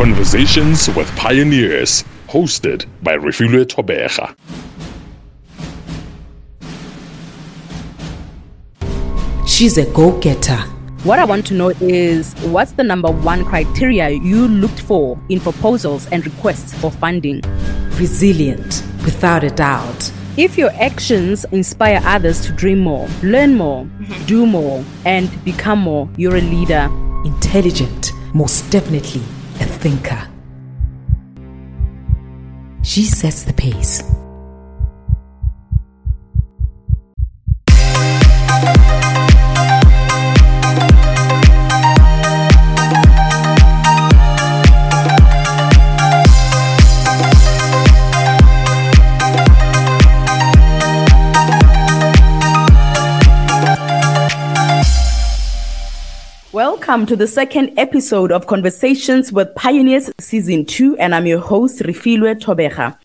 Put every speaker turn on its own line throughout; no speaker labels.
Conversations with Pioneers, hosted by Refilwe Tobeja.
She's a go getter.
What I want to know is what's the number one criteria you looked for in proposals and requests for funding?
Resilient, without a doubt.
If your actions inspire others to dream more, learn more, mm-hmm. do more, and become more, you're a leader.
Intelligent, most definitely a thinker. She sets the pace.
Welcome to the second episode of Conversations with Pioneers Season 2, and I'm your host, Refilwe Tobeja.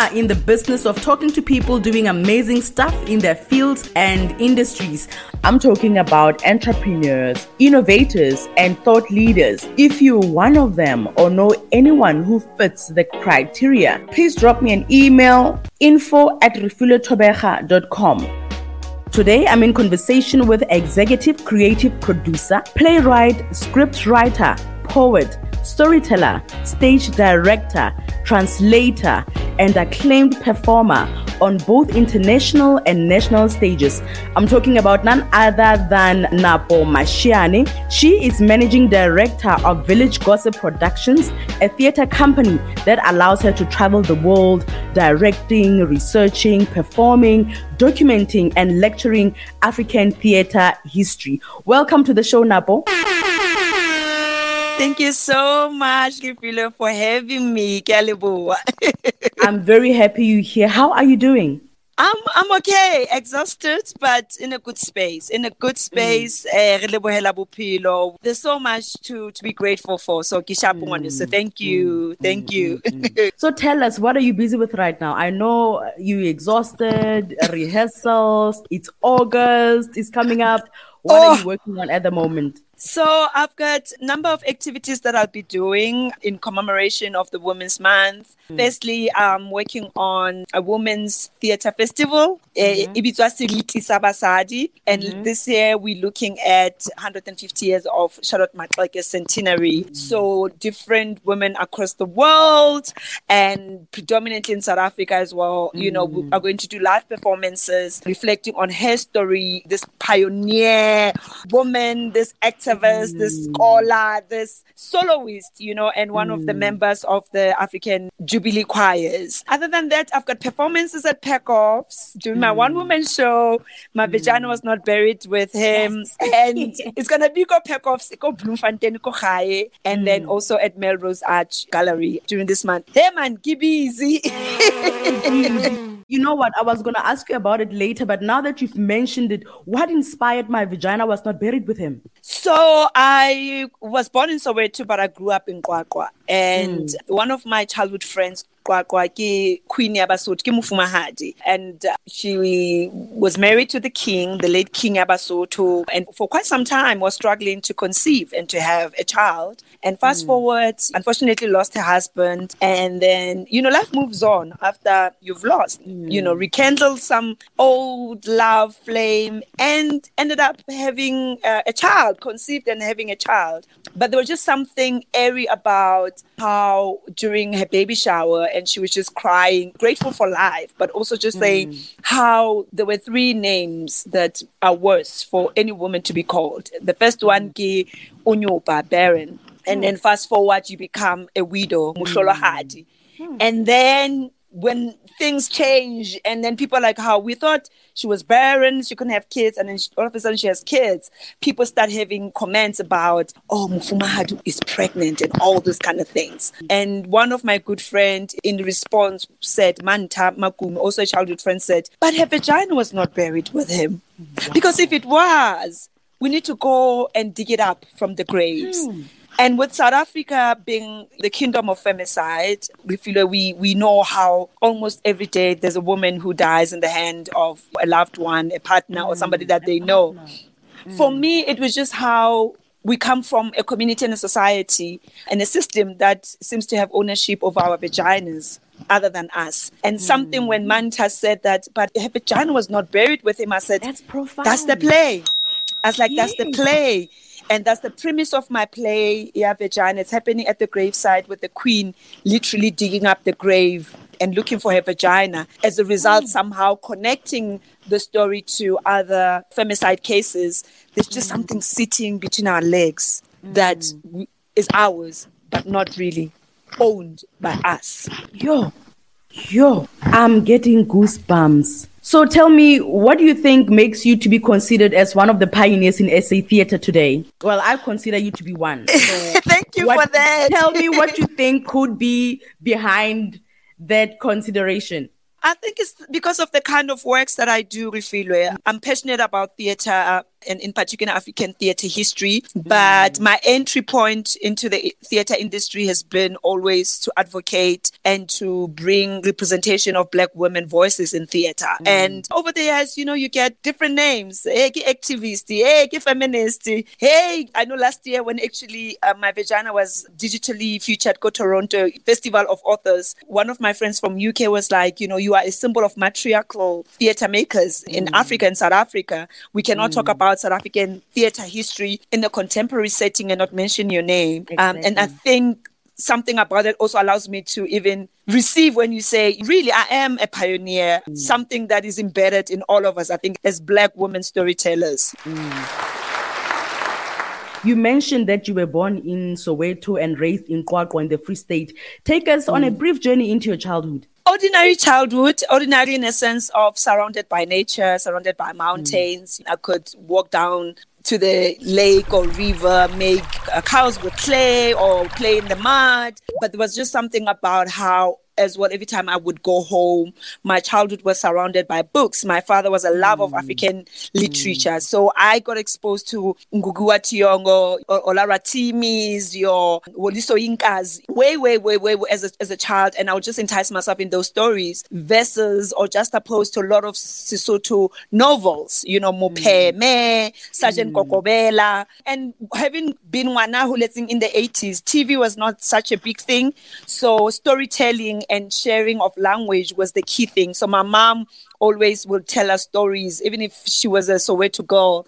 Are in the business of talking to people doing amazing stuff in their fields and industries. I'm talking about entrepreneurs, innovators, and thought leaders. If you're one of them or know anyone who fits the criteria, please drop me an email info at refilotobeja.com. Today, I'm in conversation with executive creative producer, playwright, script writer, poet, storyteller, stage director, translator, and acclaimed performer on both international and national stages. I'm talking about none other than Napo Masheane. She is managing director of Village Gossip Productions, a theater company that allows her to travel the world directing, researching, performing, documenting, and lecturing African theater history. Welcome to the show, Napo.
Thank you so much, Kifilo, for having me.
I'm very happy you're here. How are you doing?
I'm I'm okay, exhausted, but in a good space. In a good mm. space. eh, re lebohela. There's so much to to be grateful for. So kishapu So mm. thank you, mm. thank you.
So tell us, what are you busy with right now? I know you're exhausted, rehearsals, it's August, it's coming up. What are
Oh.
you working on at the moment?
So I've got a number of activities that I'll be doing in commemoration of the Women's Month. Mm. Firstly, I'm working on a women's theatre festival, eh, mm-hmm. Ibizwa Seriti sa Basadi. and mm-hmm. this year we're looking at 150 years of Charlotte Maxeke's centenary. Mm. So different women across the world and predominantly in South Africa as well, you know, we mm. are going to do live performances reflecting on her story, this pioneer woman, this activist, this scholar, this soloist, you know, and one of the members of the African Jubilee choirs. Other than that, I've got performances at Peckoffs, doing my mm. one woman show. My mm. vagina was not buried with him. And it's going to be go Peckoffs, go Bloemfontein, go Gaye, and then mm. also at Melrose Arch Gallery during this month. Hey man, keep easy.
You know what? I was going to ask you about it later, but now that you've mentioned it, what inspired my vagina was not buried with him?
So I was born in Soweto, but I grew up in QwaQwa. And hmm. one of my childhood friends, QwaQwa, ke Queen Yabasot, ke Mufumahadi. And uh, she was married to the king, the late King Yabasoto, and for quite some time was struggling to conceive and to have a child. And fast forward, unfortunately lost her husband. And then, you know, life moves on after you've lost, you know, rekindle some old love flame and ended up having uh, a child, conceived and having a child. But there was just something airy about how during her baby shower, and she was just crying, grateful for life, but also just saying mm. how there were three names that are worse for any woman to be called. The first one, mm. ki Unyoba, barren. And mm. then fast forward, you become a widow, Musholohadi. And then when things change, and then people are like, how we thought she was barren, she couldn't have kids, and then she, all of a sudden she has kids. People start having comments about, oh, Mufumahadu is pregnant and all those kind of things. And one of my good friend in response said, Manta Makum, also a childhood friend, said, but her vagina was not buried with him. Because if it was, we need to go and dig it up from the graves. Hmm. And with South Africa being the kingdom of femicide, we feel that we, we know how almost every day there's a woman who dies in the hand of a loved one, a partner, or somebody that they know. For me, it was just how we come from a community and a society and a system that seems to have ownership of our vaginas other than us. And something when Manta said that, but her vagina was not buried with him, I said,
That's profound.
That's the play. I was like, that's the play. And that's the premise of my play, Yeah, Vagina. It's happening at the graveside with the queen literally digging up the grave and looking for her vagina. As a result, hmm. somehow connecting the story to other femicide cases, there's just hmm. something sitting between our legs hmm. that w- is ours, but not really owned by us.
Yo, yo, I'm getting goosebumps. So tell me, what do you think makes you to be considered as one of the pioneers in SA theater today? Well, I consider you to be one. So
Thank you
what-
for that.
Tell me what you think could be behind that consideration.
I think it's because of the kind of works that I do, Refilwe. I'm passionate about theatre and in particular African theatre history. Mm. But my entry point into the theatre industry has been always to advocate and to bring representation of black women voices in theatre. Mm. And over the years, you know, you get different names. Hey, activist, hey, feminist. Hey, I know last year when actually uh, my vagina was digitally featured Go Toronto Festival of Authors, one of my friends from UK was like, you know, you are a symbol of matriarchal theatre makers in mm. Africa and South Africa. We cannot talk about South African theatre history in a contemporary setting and not mention your name. Um, and I think something about it also allows me to even receive when you say, really, I am a pioneer, mm. something that is embedded in all of us, I think, as Black women storytellers. Mm.
You mentioned that you were born in Soweto and raised in QwaQwa in the Free State. Take us on a mm. brief journey into your childhood.
Ordinary childhood, ordinary in a sense of surrounded by nature, surrounded by mountains. I could walk down to the lake or river, make uh, cows with clay or play in the mud. But there was just something about how as well every time I would go home, my childhood was surrounded by books. My father was a love of mm. African literature. Mm. So I got exposed to Ngugi wa Thiong'o, Olara Timis, your Woliso Inkas, way, way, way, way, way as a, as a child. And I would just entice myself in those stories versus or just opposed to a lot of Sesotho novels, you know, Mope Me, mm. Sergeant Kokobela. And having been Wana who in the 80s, TV was not such a big thing. So storytelling and sharing of language was the key thing. So my mom always would tell us stories, even if she was a Soweto girl.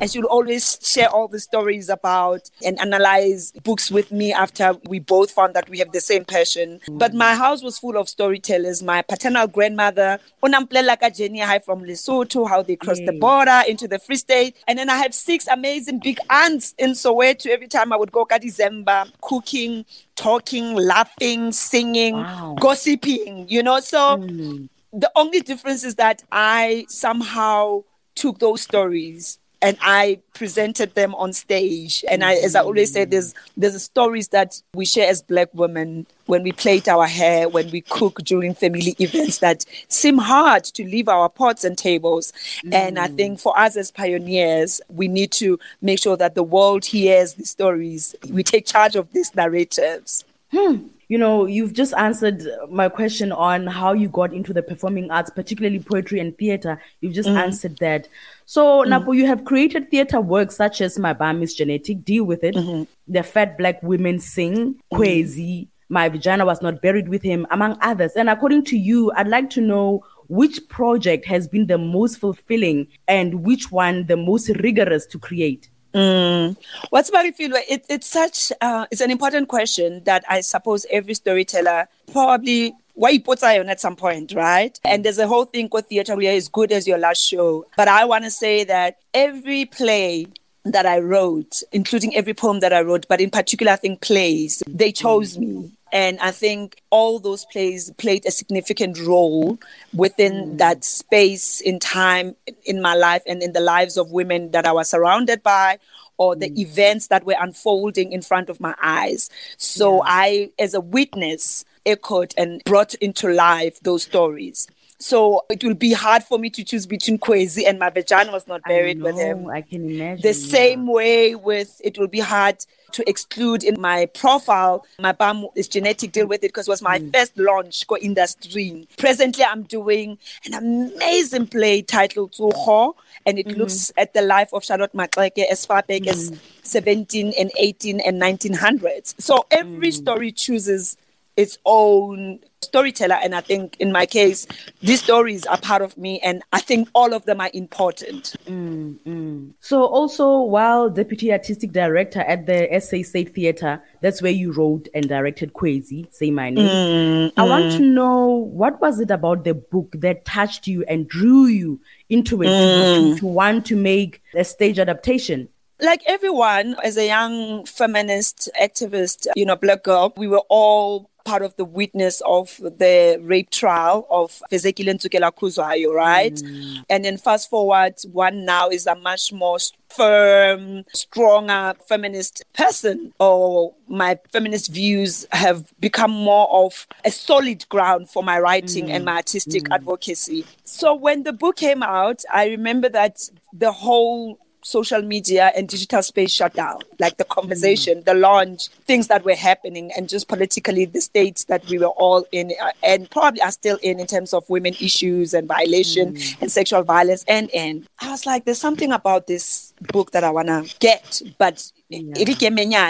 And she would always share all the stories about and analyze books with me after we both found that we have the same passion. But my house was full of storytellers. My paternal grandmother, Unamplela Jenny High from Lesotho, how they crossed the mm. border into the Free State. And then I have six amazing big aunts in Soweto. Every time I would go to December, cooking, talking, laughing, singing,
Wow.
gossiping, you know. So mm. the only difference is that I somehow took those stories and I presented them on stage. And I, as I always say, there's there's stories that we share as black women when we plait our hair, when we cook during family events that seem hard to leave our pots and tables. And I mm. think for us as pioneers, we need to make sure that the world hears the stories. We take charge of these narratives. Hmm.
You know, you've just answered my question on how you got into the performing arts, particularly poetry and theater. You've just mm. answered that. So, mm-hmm. Napo, you have created theater works such as My Bum is Genetic, Deal with It, mm-hmm. The Fat Black Women Sing, mm-hmm. Kwezi, My Vagina Was Not Buried with Him, among others. And according to you, I'd like to know which project has been the most fulfilling and which one the most rigorous to create. Mm.
What's about feel? It, it's such uh, it's an important question that I suppose every storyteller probably why you put on at some point, right? Mm. And there's a whole thing called theater where as good as your last show. But I want to say that every play that I wrote, including every poem that I wrote, but in particular, I think plays, they chose mm. me. And I think all those plays played a significant role within mm. that space in time in my life and in the lives of women that I was surrounded by or the events that were unfolding in front of my eyes. So I, as a witness, echoed and brought into life those stories. So it will be hard for me to choose between Kwezi and my vagina was not buried with him.
I can imagine.
The same way with it will be hard to exclude in my profile. My bum is genetic, deal with it because it was my mm. first launch go industry. Presently, I'm doing an amazing play titled Tuho, and it mm. looks at the life of Charlotte Maxeke as far back mm. as 17 and 18 and 1900s. So every mm. story chooses its own storyteller. And I think in my case, these stories are part of me, and I think all of them are important.
Mm, mm. So, also, while deputy artistic director at the SA State Theatre, that's where you wrote and directed Kwezi, Say My Name. Mm, I want mm. to know what was it about the book that touched you and drew you into it to,
mm.
to want to make a stage adaptation?
Like everyone as a young feminist activist you know black girl we were all part of the witness of the rape trial of Fezekile Ntsukela Khuzwayo, right? Mm. And then fast forward, one now is a much more firm, stronger feminist person, or my feminist views have become more of a solid ground for my writing mm. and my artistic mm. advocacy. So when the book came out, I remember that the whole social media and digital space shut down, like the conversation, the launch, things that were happening, and just politically the states that we were all in uh, and probably are still in in terms of women issues and violation mm. and sexual violence. And and I was like, there's something about this book that I wanna get, but yeah.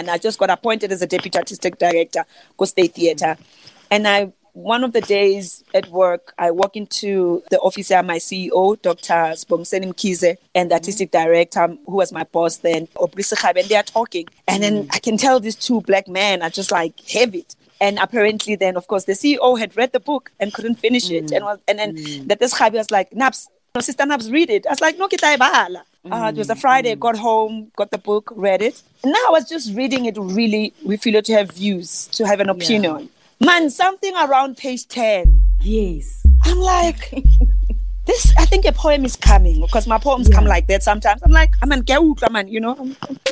I just got appointed as a deputy artistic director, Go State Theatre. And I one of the days at work, I walk into the office of my CEO, Dr. Sbongiseni Mkhize, and the mm-hmm. artistic director, who was my boss then, and they are talking. And then mm. I can tell these two black men are just like heavy. And apparently, then, of course, the CEO had read the book and couldn't finish it. And, mm. was, and then mm. that this Khabi was like, Naps, Sister Naps, read it. I was like, no, kita uh, it was a mm. Friday, got home, got the book, read it. And now I was just reading it really, we feel to have views, to have an opinion. Yeah. Man, something around page 10.
Yes.
I'm like, this, I think a poem is coming because my poems yeah. come like that sometimes. I'm like, ah, I'm an man, you know?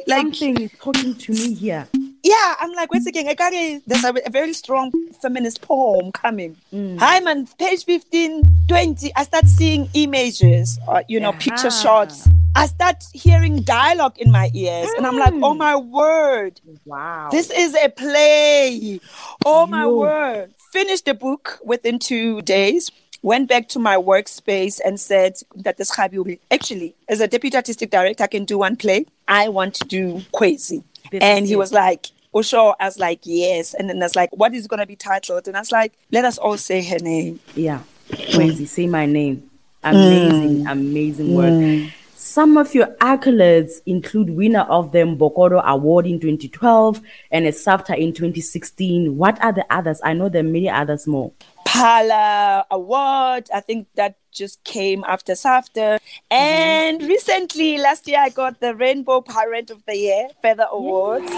like, Something is talking to me here.
Yeah, I'm like, wait a second, there's a, a, very strong feminist poem coming. Mm. I'm on page 15, 20, I start seeing images, or, you know, uh-huh. picture shots I start hearing dialogue in my ears, mm. and I'm like, oh mm. my word.
Wow.
This is a play. Oh my word. Finished the book within two days. Went back to my workspace and said that this Khabi will be actually, as a deputy artistic director, I can do one play. I want to do Kwezi. and he was like, Sure. I was like, yes. And then I was like, what is going to be titled? And I was like, let us all say her name.
Yeah. Kwezi, say my name. Amazing, mm. amazing work. Mm. Some of your accolades include winner of the Mbokodo Award in 2012 and a SAFTA in 2016. What are the others? I know there are many others more.
Phala Award, I think that just came after SAFTA. And mm-hmm. recently, last year, I got the Rainbow Parent of the Year Feather Awards.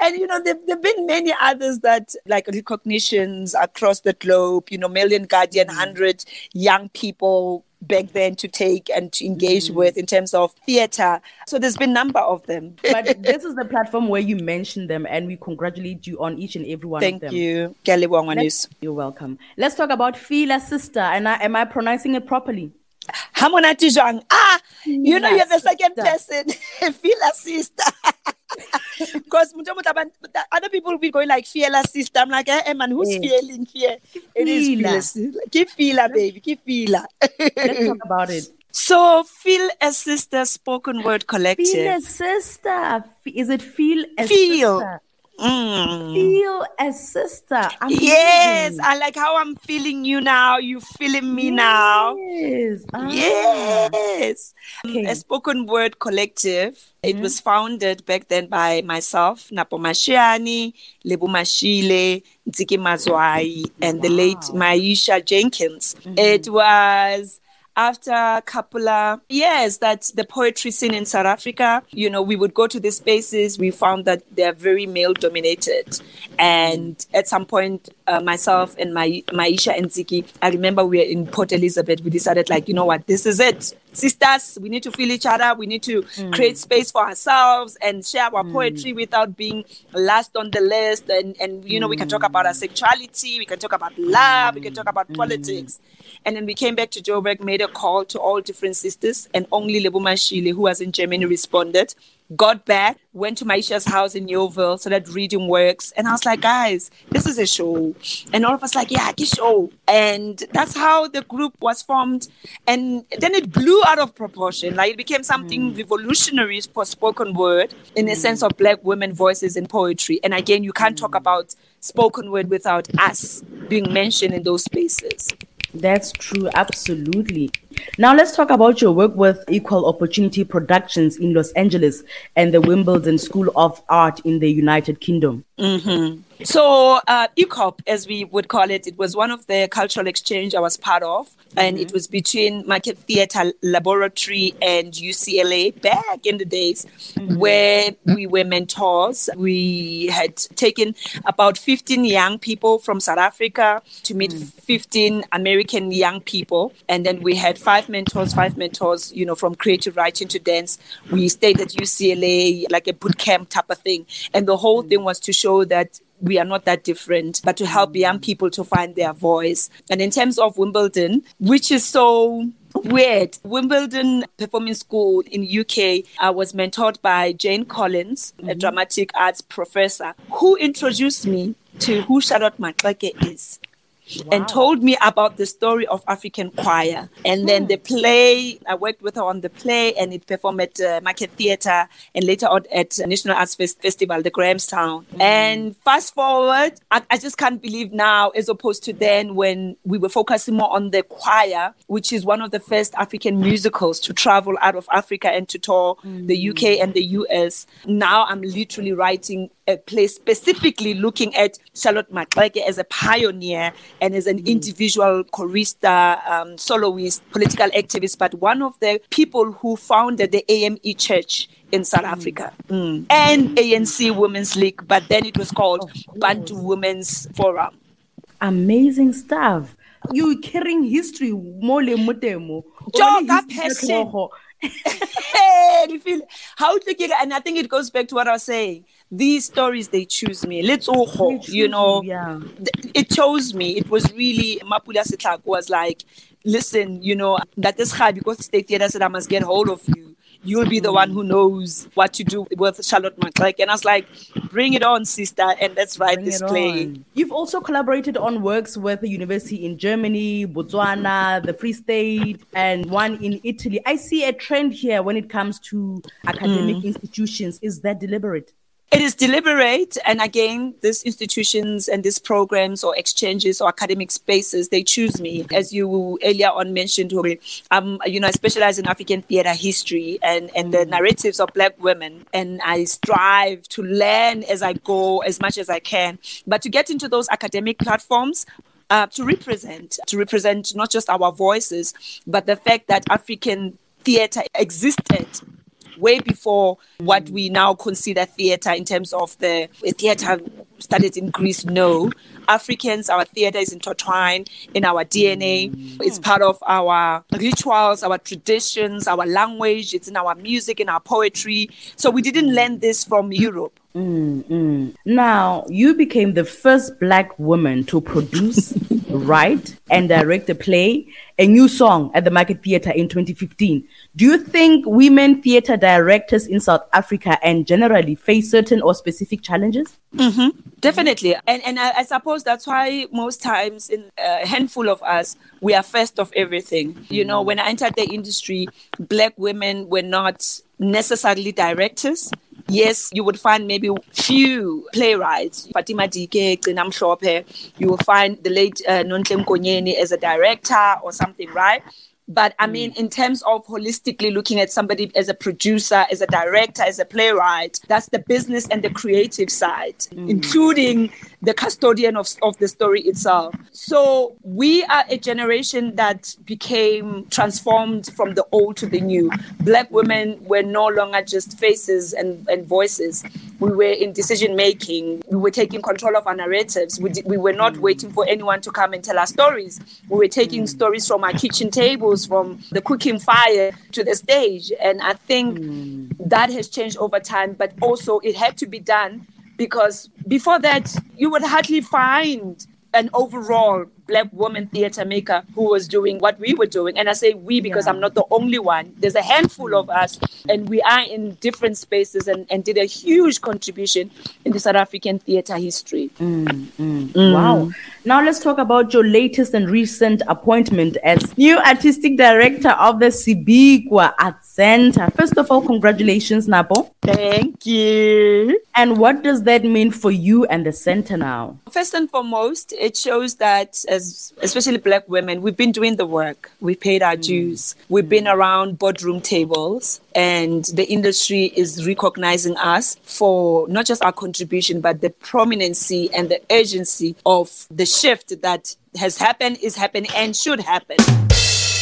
and you know, there have been many others that like recognitions across the globe, you know, Mail & Guardian, 100 mm-hmm. young people back then to take and to engage mm. with in terms of theater. So there's been a number of them.
but this is the platform where you mention them and we congratulate you on each and every one
Thank
of them.
Thank you. Kelly Wangwanus.
You're welcome. Let's talk about Fila Sister. And I, am I pronouncing it properly?
Hamonati Zhang. Ah, you know, you're the second person. Fila Sister. Because other people will be going like fearless sister. I'm like, eh, eh man, who's feeling here? It is fearless. Keep feeler, baby. Keep feeler.
Let's talk about it.
So, Feel a Sister Spoken Word Collective.
Feel a Sister. Is it Feel a
Feel.
Sister?
Mm.
Feel a sister.
Amazing. Yes, I like how I'm feeling you now. You feeling me
yes.
now.
Ah.
Yes. Okay. A spoken word collective. Mm-hmm. It was founded back then by myself, Napo Masheane, Lebo Mashile, Ntsiki Mazwai, and wow. the late Myesha Jenkins. Mm-hmm. It was after a couple of years that the poetry scene in South Africa, you know, we would go to these spaces, we found that they're very male dominated. And at some point, uh, myself and my Myesha and Ziki, I remember we were in Port Elizabeth. We decided, like, you know what, this is it. Sisters, we need to feel each other. We need to mm. create space for ourselves and share our mm. poetry without being last on the list. And, and you know, mm. we can talk about our sexuality, we can talk about love, we can talk about politics. And then we came back to Joburg, made a call to all different sisters, and only Lebo Mashile, who was in Germany, responded got back, went to Myesha's house in Yeoville, started reading works. And I was like, guys, this is a show. And all of us like, yeah, it's show. And that's how the group was formed. And then it blew out of proportion. Like it became something mm. revolutionary for spoken word in mm. a sense of black women voices in poetry. And again, you can't mm. talk about spoken word without us being mentioned in those spaces.
That's true, absolutely. Now let's talk about your work with Equal Opportunity Productions in Los Angeles and the Wimbledon School of Art in the United Kingdom.
Mm-hmm. So, uh, ECOP, as we would call it, it was one of the cultural exchange I was part of, mm-hmm. and it was between Market Theatre Laboratory and UCLA back in the days, mm-hmm. where we were mentors. We had taken about 15 young people from South Africa to meet mm. 15 American young people, and then we had five mentors, five mentors, you know, from creative writing to dance. We stayed at UCLA, like a boot camp type of thing, and the whole mm. thing was to show that we are not that different, but to help young people to find their voice. And in terms of Wimbledon, which is so weird. Wimbledon Performing School in UK I was mentored by Jane Collins, mm-hmm. a dramatic arts professor, who introduced me to who Charlotte Maxeke is wow. and told me about the story of African choir. And then hmm. the play, I worked with her on the play and it performed at uh, Market Theatre and later on at National Arts Fest- Festival, the Grahamstown. Mm. And fast forward, I, I just can't believe now, as opposed to then when we were focusing more on the choir, which is one of the first African musicals to travel out of Africa and to tour mm. the UK and the US. Now I'm literally writing a play specifically looking at Charlotte Maxeke as a pioneer and as an mm. individual chorister, um, soloist, political activist, but one of the people who founded the AME Church in South mm. Africa mm. and ANC Women's League, but then it was called Bantu Women's Forum.
Amazing stuff. You're carrying history more mutemo.
passion. how to get and I think it goes back to what I was saying these stories they choose me let's all you know yeah it chose me it was really mapula sitlak was like listen you know that is hard because state theater said i must get hold of you you'll be the one who knows what to do with Charlotte Maxeke. And I was like, bring it on, sister, and let's write bring this play. On.
You've also collaborated on works with a university in Germany, Botswana, the Free State, and one in Italy. I see a trend here when it comes to academic mm. institutions. Is that deliberate?
It is deliberate, and again, these institutions and these programs or exchanges or academic spaces, they choose me. As you earlier on mentioned, um, you know, I specialize in African theater history and, and the narratives of Black women, and I strive to learn as I go as much as I can. But to get into those academic platforms, uh, to represent, to represent not just our voices, but the fact that African theater existed way before what we now consider theater in terms of the theater started in Greece. No, Africans, our theater is intertwined in our DNA. It's part of our rituals, our traditions, our language. It's in our music, in our poetry. So we didn't learn this from Europe.
Mm-hmm. Now, you became the first black woman to produce, write, and direct a play, a new song at the Market Theatre in 2015. Do you think women theatre directors in South Africa and generally face certain or specific challenges?
Mm-hmm. Definitely. And, and I, I, suppose that's why most times, in a handful of us, we are first of everything. You know, when I entered the industry, black women were not necessarily directors yes, you would find maybe few playwrights. Fatima Dike, you will find the late uh, Nomhle Nkonyeni as a director or something, right? But I mean, mm. in terms of holistically looking at somebody as a producer, as a director, as a playwright, that's the business and the creative side, mm. including the custodian of, of the story itself. So we are a generation that became transformed from the old to the new. Black women were no longer just faces and, and voices. we were in decision making, we were taking control of our narratives. We, we were not waiting for anyone to come and tell our stories. We were taking stories from our kitchen tables, from the cooking fire to the stage. And I think hmm. that has changed over time, but also it had to be done because before that, you would hardly find an overall black woman theater maker who was doing what we were doing. And I say we because
Yeah.
I'm not the only one. There's a handful of us, and we are in different spaces and, and did a huge contribution in the South African theater history. Mm, mm. Mm.
Wow. Now let's talk about your latest and recent appointment as new artistic director of the Sibikwa Art Center. First of all, congratulations, Napo.
Thank you.
And what does that mean for you and the center now?
First and foremost, it shows that uh, as especially black women, we've been doing the work. We paid our hmm. dues. We've been hmm. around boardroom tables and the industry is recognizing us for not just our contribution, but the prominency and the urgency of the shift that has happened, is happening, and should happen.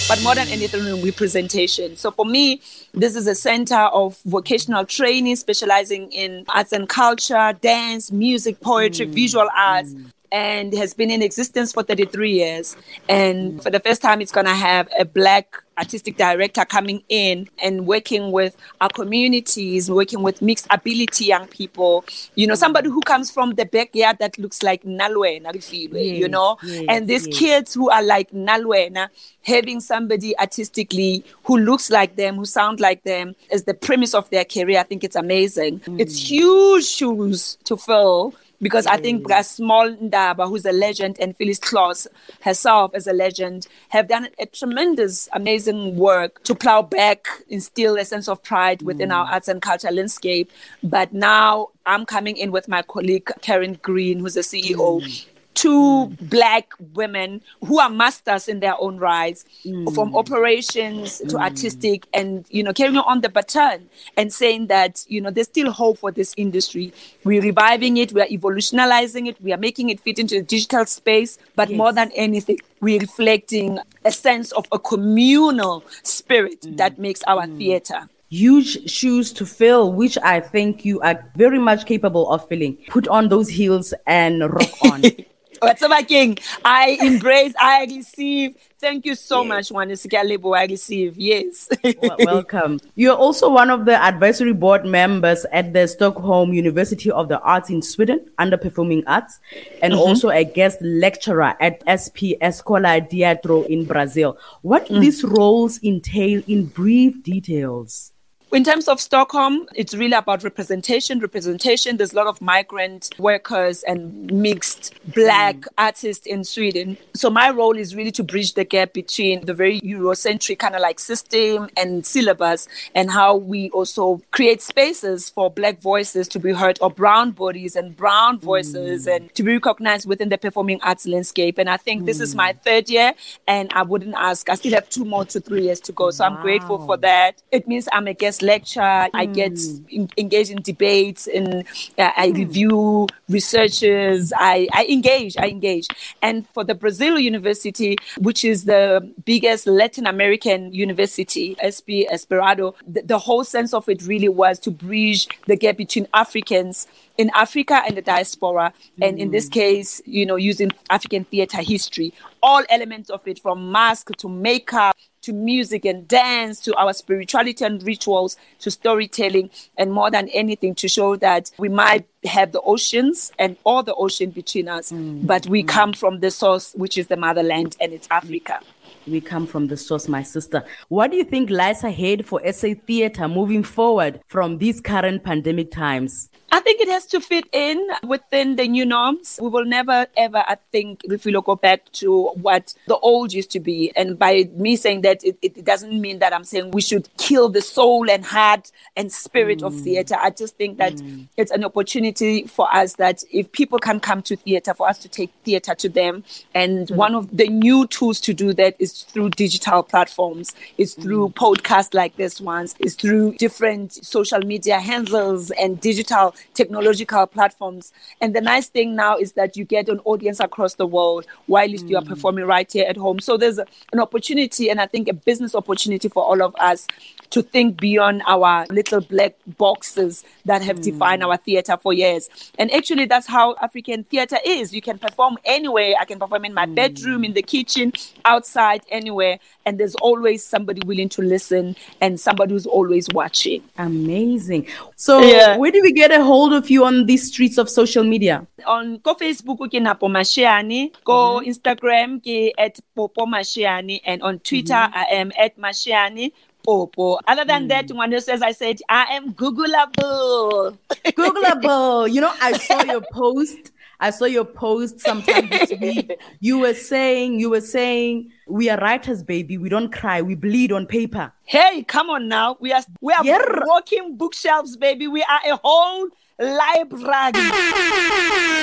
But more than anything representation. So for me this is a center of vocational training specializing in arts and culture dance music poetry hmm. visual arts and has been in existence for 33 years and mm. for the first time it's going to have a black artistic director coming in and working with our communities working with mixed ability young people you know mm. somebody who comes from the backyard that looks like nalwena you know
yes,
and these
yes.
kids who are like Nalwena, having somebody artistically who looks like them, who sound like them, as the premise of their career, I think it's amazing. It's mm. huge shoes to fill. Because I think mm. a Smal Ndaba, who's a legend, and Phyllis Klotz herself as a legend, have done a tremendous, amazing work to plow back, instill a sense of pride within our mm. arts and culture landscape. But now I'm coming in with my colleague Karen Green, who's the CEO, mm. Two mm. black women who are masters in their own rights mm. from operations to mm. artistic and you know carrying on the baton and saying that you know there's still hope for this industry. We're reviving it we're evolutionalizing it we are making it fit into the digital space but more than anything we're reflecting a sense of a communal spirit that makes our theater.
Huge shoes to fill, which I think you are very much capable of filling. Put on those heels and rock on.
Whatever king, I embrace, I receive. Thank you so much, Wanisika Lebo. I receive. Yes.
Wel- Welcome. You're also one of the advisory board members at the Stockholm University of the Arts in Sweden, under performing arts, and mm-hmm. also a guest lecturer at SP Escola Teatro in Brazil. What do these roles entail in brief details?
In terms of Stockholm, it's really about representation. Representation. There's a lot of migrant workers and mixed black mm. artists in Sweden. So my role is really to bridge the gap between the very Eurocentric kind of like system and syllabus, and how we also create spaces for black voices to be heard, or brown bodies and brown mm. voices, and to be recognized within the performing arts landscape. And I think this is my mm. third year, and I wouldn't ask. I still have two more to three years to go. So I'm grateful for that. It means I'm a guest lecture. I get hmm. in, engaged in debates, and uh, I hmm. review researchers. I, I engage. I engage. And for the Brazil University, which is the biggest Latin American university, SP Esperado, the, the whole sense of it really was to bridge the gap between Africans in Africa and the diaspora, and in this hmm. case, you know, using African theater history, all elements of it, from mask to makeup to music and dance to our spirituality and rituals to storytelling, and more than anything, to show that we might have the oceans and all the ocean between us, mm. but we mm. come from the source, which is the motherland, and it's Africa.
We come from the source, my sister. What do you think lies ahead for SA theater moving forward from these current pandemic times?
I think it has to fit in within the new norms. We will never, ever, I think, if we go back to what the old used to be. And by me saying that, it, it doesn't mean that I'm saying we should kill the soul and heart and spirit of mm. theater. I just think that mm. it's an opportunity for us that if people can come to theater, for us to take theater to them. And mm. one of the new tools to do that is through digital platforms, it's through podcasts like this ones, it's through different social media handles and digital technological platforms. And the nice thing now is that you get an audience across the world while you are mm. performing right here at home. So there's a, an opportunity, and I think a business opportunity for all of us to think beyond our little black boxes that have mm. defined our theater for years. And actually, that's how African theater is. You can perform anywhere. I can perform in my bedroom, in the kitchen, outside, anywhere. And there's always somebody willing to listen and somebody who's always watching.
Amazing. So,
Yeah.
where do we get a hold of you on these streets of social media?
on go Facebook ke Napo Masheane, go mhm. Instagram ke at Popo Masheane, and on Twitter mhm. I am at Masheane Popo. Other than mm. that, one as I said, I am Googleable.
Googleable. you know, I saw your post. I saw your post sometime this week. You were saying, you were saying, we are writers, baby. We don't cry. We bleed on paper.
Hey, come on now. We are we are
Yeah.
walking bookshelves, baby. We are a whole library.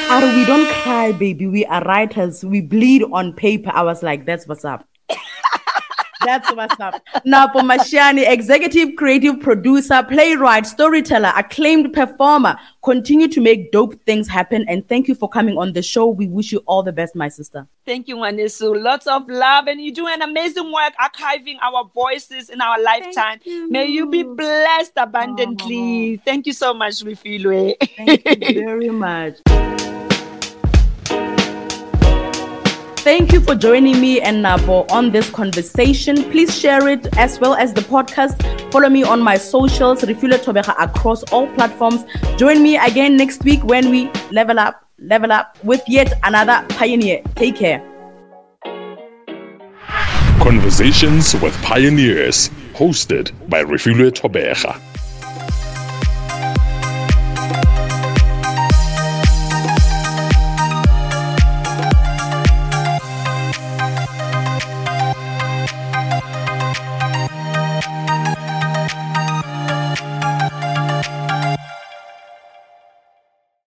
Ari, we don't cry, baby. We are writers. We bleed on paper. I was like, that's what's up. That's what's up. Napo Masheane, executive creative producer, playwright, storyteller, acclaimed performer. Continue to make dope things happen. And thank you for coming on the show. We wish you all the best, my sister.
Thank you, Wanesu. Lots of love, and you do an amazing work archiving our voices in our lifetime. May you be blessed abundantly. Oh, thank you so much, Refilwe.
Thank you very much. Thank you for joining me and Napo on this conversation. Please share it as well as the podcast. Follow me on my socials, Refilwe Tobeja across all platforms. Join me again next week when we level up, level up with yet another pioneer. Take care.
Conversations with Pioneers, hosted by Refilwe Tobeja.